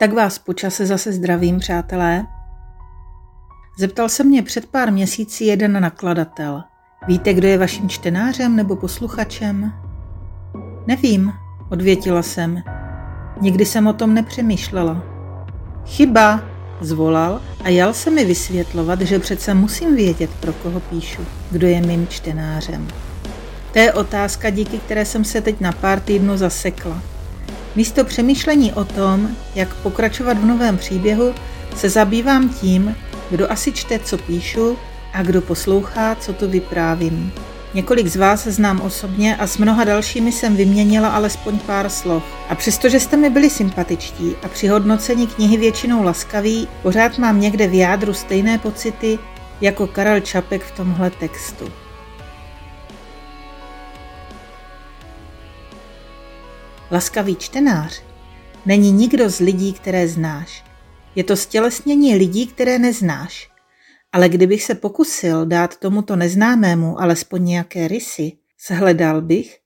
Tak vás počase zase zdravím, přátelé. Zeptal se mě před pár měsíci jeden nakladatel. Víte, kdo je vaším čtenářem nebo posluchačem? Nevím, odvětila jsem. Nikdy jsem o tom nepřemýšlela. Chyba, zvolal a jal se mi vysvětlovat, že přece musím vědět, pro koho píšu, kdo je mým čtenářem. To je otázka, díky které jsem se teď na pár týdnů zasekla. Místo přemýšlení o tom, jak pokračovat v novém příběhu, se zabývám tím, kdo asi čte, co píšu a kdo poslouchá, co tu vyprávím. Několik z vás znám osobně a s mnoha dalšími jsem vyměnila alespoň pár slov. A přestože jste mi byli sympatičtí a při hodnocení knihy většinou laskaví, pořád mám někde v jádru stejné pocity jako Karel Čapek v tomhle textu. Laskavý čtenář není nikdo z lidí, které znáš. Je to stělesnění lidí, které neznáš. Ale kdybych se pokusil dát tomuto neznámému alespoň nějaké rysy, shledal bych,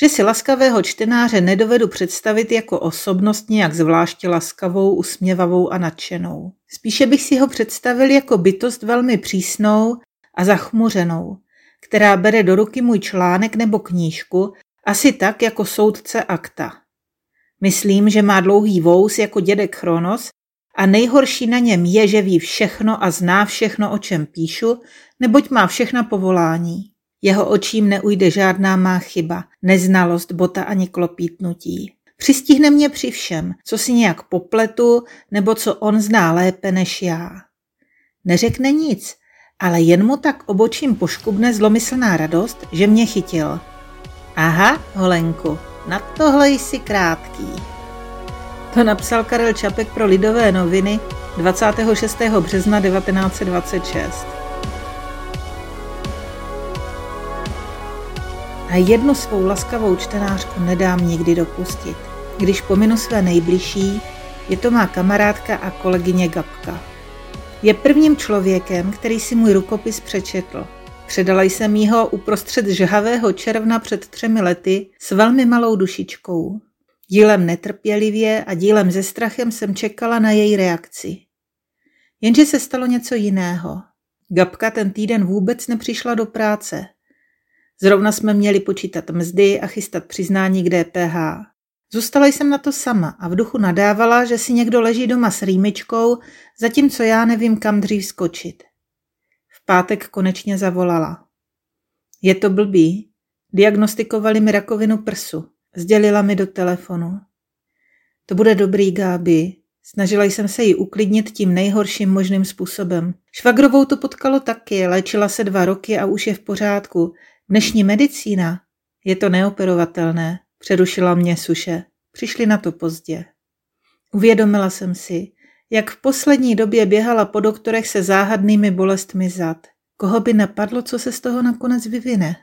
že si laskavého čtenáře nedovedu představit jako osobnost nějak zvláště laskavou, usměvavou a nadšenou. Spíše bych si ho představil jako bytost velmi přísnou a zachmuřenou, která bere do ruky můj článek nebo knížku asi tak jako soudce akta. Myslím, že má dlouhý vous jako dědek Chronos a nejhorší na něm je, že ví všechno a zná všechno, o čem píšu, neboť má všechna povolání. Jeho očím neujde žádná má chyba, neznalost, bota ani klopítnutí. Přistihne mě při všem, co si nějak popletu, nebo co on zná lépe než já. Neřekne nic, ale jen mu tak obočím poškubne zlomyslná radost, že mě chytil. Aha, Holenku, na tohle jsi krátký. To napsal Karel Čapek pro Lidové noviny 26. března 1926. A jednu svou laskavou čtenářku nedám nikdy dopustit. Když pominu své nejbližší, je to má kamarádka a kolegyně Gabka. Je prvním člověkem, který si můj rukopis přečetl – Předala jsem jí ho uprostřed žhavého června před třemi lety s velmi malou dušičkou. Dílem netrpělivě a dílem ze strachem jsem čekala na její reakci. Jenže se stalo něco jiného. Gabka ten týden vůbec nepřišla do práce. Zrovna jsme měli počítat mzdy a chystat přiznání k DPH. Zůstala jsem na to sama a v duchu nadávala, že si někdo leží doma s rýmičkou, zatímco já nevím, kam dřív skočit pátek konečně zavolala. Je to blbý. Diagnostikovali mi rakovinu prsu. Sdělila mi do telefonu. To bude dobrý, Gáby. Snažila jsem se jí uklidnit tím nejhorším možným způsobem. Švagrovou to potkalo taky, léčila se dva roky a už je v pořádku. Dnešní medicína je to neoperovatelné, přerušila mě suše. Přišli na to pozdě. Uvědomila jsem si, jak v poslední době běhala po doktorech se záhadnými bolestmi zad. Koho by napadlo, co se z toho nakonec vyvine?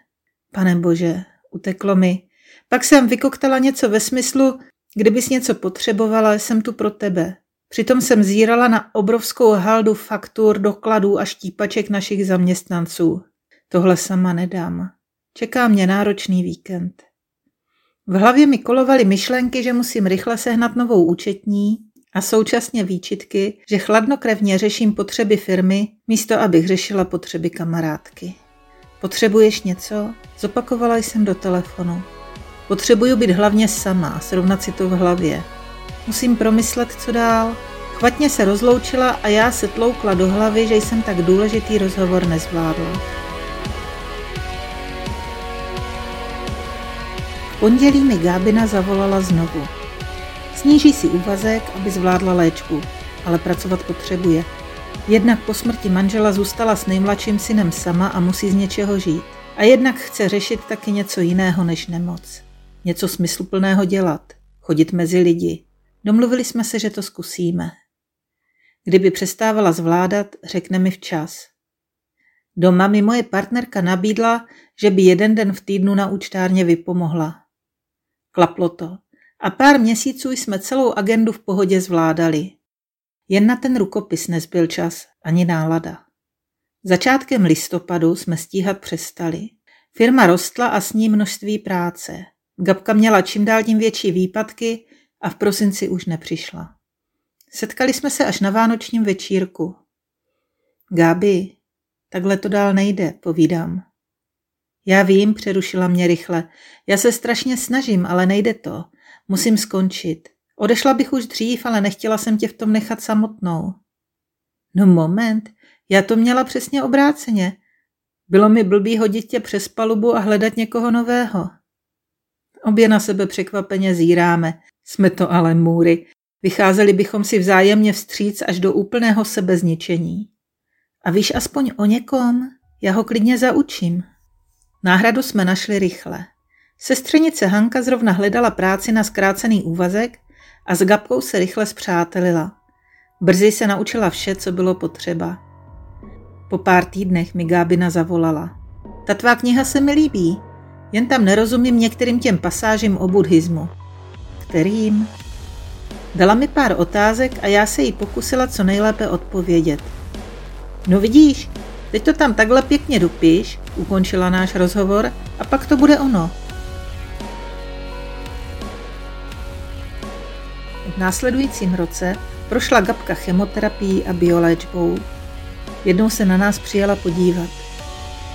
Pane bože, uteklo mi. Pak jsem vykoktala něco ve smyslu, kdybys něco potřebovala, jsem tu pro tebe. Přitom jsem zírala na obrovskou haldu faktur, dokladů a štípaček našich zaměstnanců. Tohle sama nedám. Čeká mě náročný víkend. V hlavě mi kolovaly myšlenky, že musím rychle sehnat novou účetní, a současně výčitky, že chladnokrevně řeším potřeby firmy, místo abych řešila potřeby kamarádky. Potřebuješ něco? Zopakovala jsem do telefonu. Potřebuju být hlavně sama a srovnat si to v hlavě. Musím promyslet, co dál. Chvatně se rozloučila a já se tloukla do hlavy, že jsem tak důležitý rozhovor nezvládla. V pondělí mi Gábina zavolala znovu. Sníží si úvazek, aby zvládla léčbu, ale pracovat potřebuje. Jednak po smrti manžela zůstala s nejmladším synem sama a musí z něčeho žít. A jednak chce řešit taky něco jiného než nemoc. Něco smysluplného dělat. Chodit mezi lidi. Domluvili jsme se, že to zkusíme. Kdyby přestávala zvládat, řekne mi včas. Doma mi moje partnerka nabídla, že by jeden den v týdnu na účtárně vypomohla. Klaplo to a pár měsíců jsme celou agendu v pohodě zvládali. Jen na ten rukopis nezbyl čas ani nálada. Začátkem listopadu jsme stíhat přestali. Firma rostla a s ní množství práce. Gabka měla čím dál tím větší výpadky a v prosinci už nepřišla. Setkali jsme se až na vánočním večírku. Gáby, takhle to dál nejde, povídám. Já vím, přerušila mě rychle. Já se strašně snažím, ale nejde to. Musím skončit. Odešla bych už dřív, ale nechtěla jsem tě v tom nechat samotnou. No moment, já to měla přesně obráceně. Bylo mi blbý hodit tě přes palubu a hledat někoho nového. Obě na sebe překvapeně zíráme. Jsme to ale můry. Vycházeli bychom si vzájemně vstříc až do úplného sebezničení. A víš aspoň o někom? Já ho klidně zaučím. Náhradu jsme našli rychle. Sestřenice Hanka zrovna hledala práci na zkrácený úvazek a s Gabkou se rychle zpřátelila. Brzy se naučila vše, co bylo potřeba. Po pár týdnech mi Gábina zavolala. Ta tvá kniha se mi líbí, jen tam nerozumím některým těm pasážím o buddhismu. Kterým? Dala mi pár otázek a já se jí pokusila co nejlépe odpovědět. No vidíš, teď to tam takhle pěkně dopíš, ukončila náš rozhovor a pak to bude ono. Následujícím roce prošla Gabka chemoterapií a bioléčbou. Jednou se na nás přijela podívat.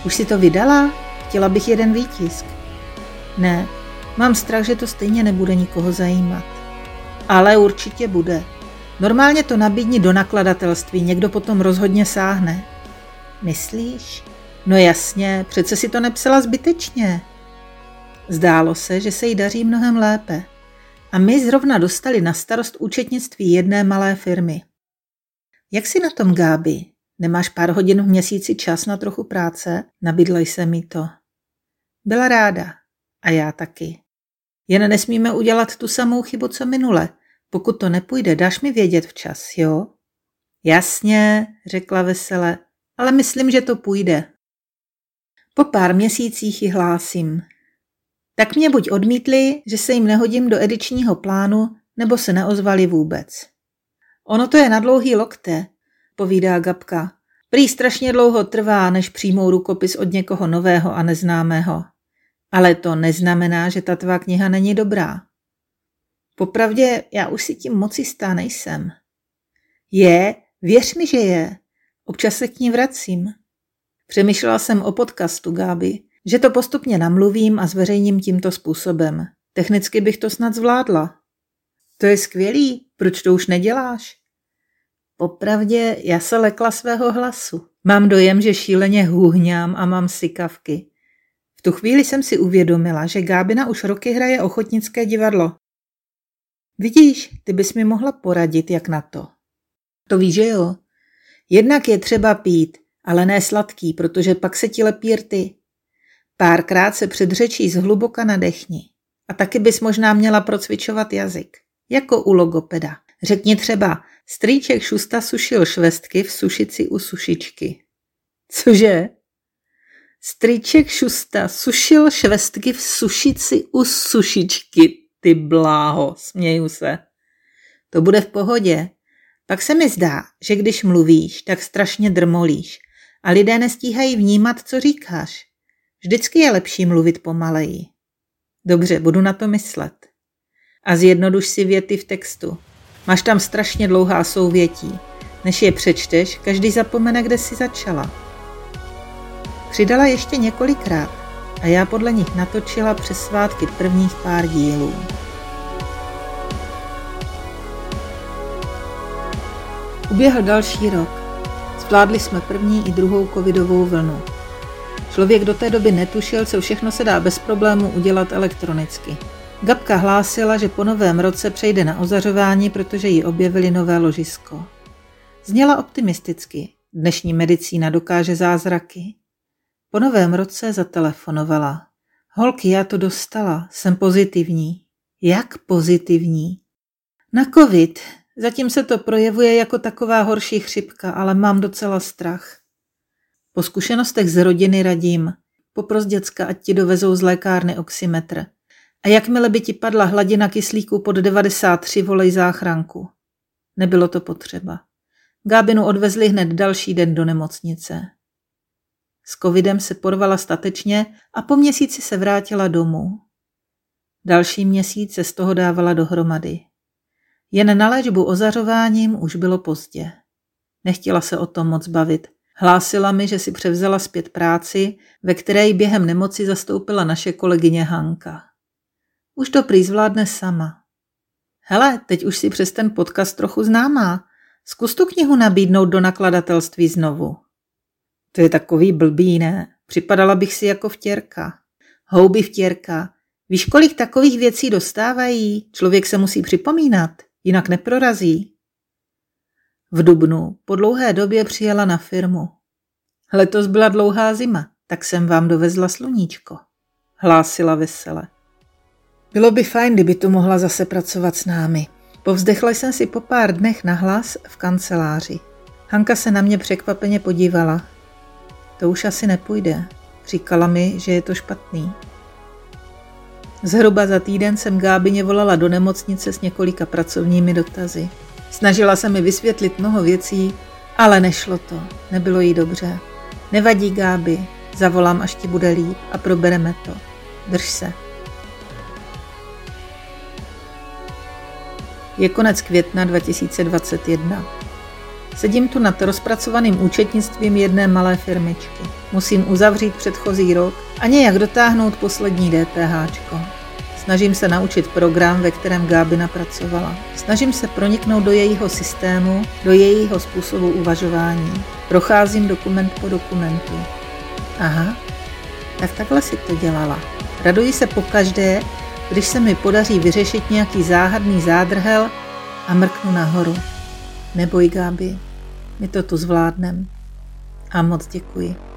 Už si to vydala? Chtěla bych jeden výtisk. Ne, mám strach, že to stejně nebude nikoho zajímat. Ale určitě bude. Normálně to nabídni do nakladatelství, někdo potom rozhodně sáhne. Myslíš? No jasně, přece si to nepsala zbytečně. Zdálo se, že se jí daří mnohem lépe. A my zrovna dostali na starost účetnictví jedné malé firmy. Jak si na tom, Gáby? Nemáš pár hodin v měsíci čas na trochu práce? Nabídla jsem mi to. Byla ráda. A já taky. Jen nesmíme udělat tu samou chybu, co minule. Pokud to nepůjde, dáš mi vědět včas, jo? Jasně, řekla vesele, ale myslím, že to půjde. Po pár měsících ji hlásím. Tak mě buď odmítli, že se jim nehodím do edičního plánu, nebo se neozvali vůbec. Ono to je na dlouhý lokte, povídá Gabka. Prý strašně dlouho trvá, než přijmou rukopis od někoho nového a neznámého. Ale to neznamená, že ta tvá kniha není dobrá. Popravdě, já už si tím moc jistá nejsem. Je, věř mi, že je. Občas se k ní vracím. Přemýšlela jsem o podcastu, Gáby, že to postupně namluvím a zveřejním tímto způsobem. Technicky bych to snad zvládla. To je skvělý, proč to už neděláš? Popravdě, já se lekla svého hlasu. Mám dojem, že šíleně hůhňám a mám sykavky. V tu chvíli jsem si uvědomila, že Gábina už roky hraje ochotnické divadlo. Vidíš, ty bys mi mohla poradit, jak na to. To víš, že jo? Jednak je třeba pít, ale ne sladký, protože pak se ti lepí rty. Párkrát se předřečí zhluboka nadechni. A taky bys možná měla procvičovat jazyk. Jako u logopeda. Řekni třeba, strýček Šusta sušil švestky v sušici u sušičky. Cože? Strýček Šusta sušil švestky v sušici u sušičky. Ty bláho, směju se. To bude v pohodě. Pak se mi zdá, že když mluvíš, tak strašně drmolíš a lidé nestíhají vnímat, co říkáš. Vždycky je lepší mluvit pomaleji. Dobře, budu na to myslet. A zjednoduš si věty v textu. Máš tam strašně dlouhá souvětí. Než je přečteš, každý zapomene, kde si začala. Přidala ještě několikrát a já podle nich natočila přes svátky prvních pár dílů. Uběhl další rok. Zvládli jsme první i druhou covidovou vlnu. Člověk do té doby netušil, co všechno se dá bez problému udělat elektronicky. Gabka hlásila, že po novém roce přejde na ozařování, protože ji objevili nové ložisko. Zněla optimisticky. Dnešní medicína dokáže zázraky. Po novém roce zatelefonovala. Holky, já to dostala, jsem pozitivní. Jak pozitivní? Na covid. Zatím se to projevuje jako taková horší chřipka, ale mám docela strach. Po zkušenostech z rodiny radím. Popros děcka, ať ti dovezou z lékárny oximetr. A jakmile by ti padla hladina kyslíku pod 93, volej záchranku. Nebylo to potřeba. Gábinu odvezli hned další den do nemocnice. S covidem se porvala statečně a po měsíci se vrátila domů. Další měsíc se z toho dávala dohromady. Jen na léčbu ozařováním už bylo pozdě. Nechtěla se o tom moc bavit. Hlásila mi, že si převzala zpět práci, ve které ji během nemoci zastoupila naše kolegyně Hanka. Už to prý zvládne sama. Hele, teď už si přes ten podcast trochu známá. Zkus tu knihu nabídnout do nakladatelství znovu. To je takový blbý, ne? Připadala bych si jako vtěrka. Houby vtěrka. Víš, kolik takových věcí dostávají? Člověk se musí připomínat, jinak neprorazí. V Dubnu po dlouhé době přijela na firmu. Letos byla dlouhá zima, tak jsem vám dovezla sluníčko. Hlásila vesele. Bylo by fajn, kdyby tu mohla zase pracovat s námi. Povzdechla jsem si po pár dnech na hlas v kanceláři. Hanka se na mě překvapeně podívala. To už asi nepůjde. Říkala mi, že je to špatný. Zhruba za týden jsem Gábině volala do nemocnice s několika pracovními dotazy. Snažila se mi vysvětlit mnoho věcí, ale nešlo to, nebylo jí dobře. Nevadí, Gáby, zavolám, až ti bude líp a probereme to. Drž se. Je konec května 2021. Sedím tu nad rozpracovaným účetnictvím jedné malé firmičky. Musím uzavřít předchozí rok a nějak dotáhnout poslední DPH. Snažím se naučit program, ve kterém Gábina pracovala. Snažím se proniknout do jejího systému, do jejího způsobu uvažování. Procházím dokument po dokumentu. Aha, tak takhle si to dělala. Raduji se pokaždé, když se mi podaří vyřešit nějaký záhadný zádrhel a mrknu nahoru. Neboj, Gáby, my to tu zvládnem. A moc děkuji.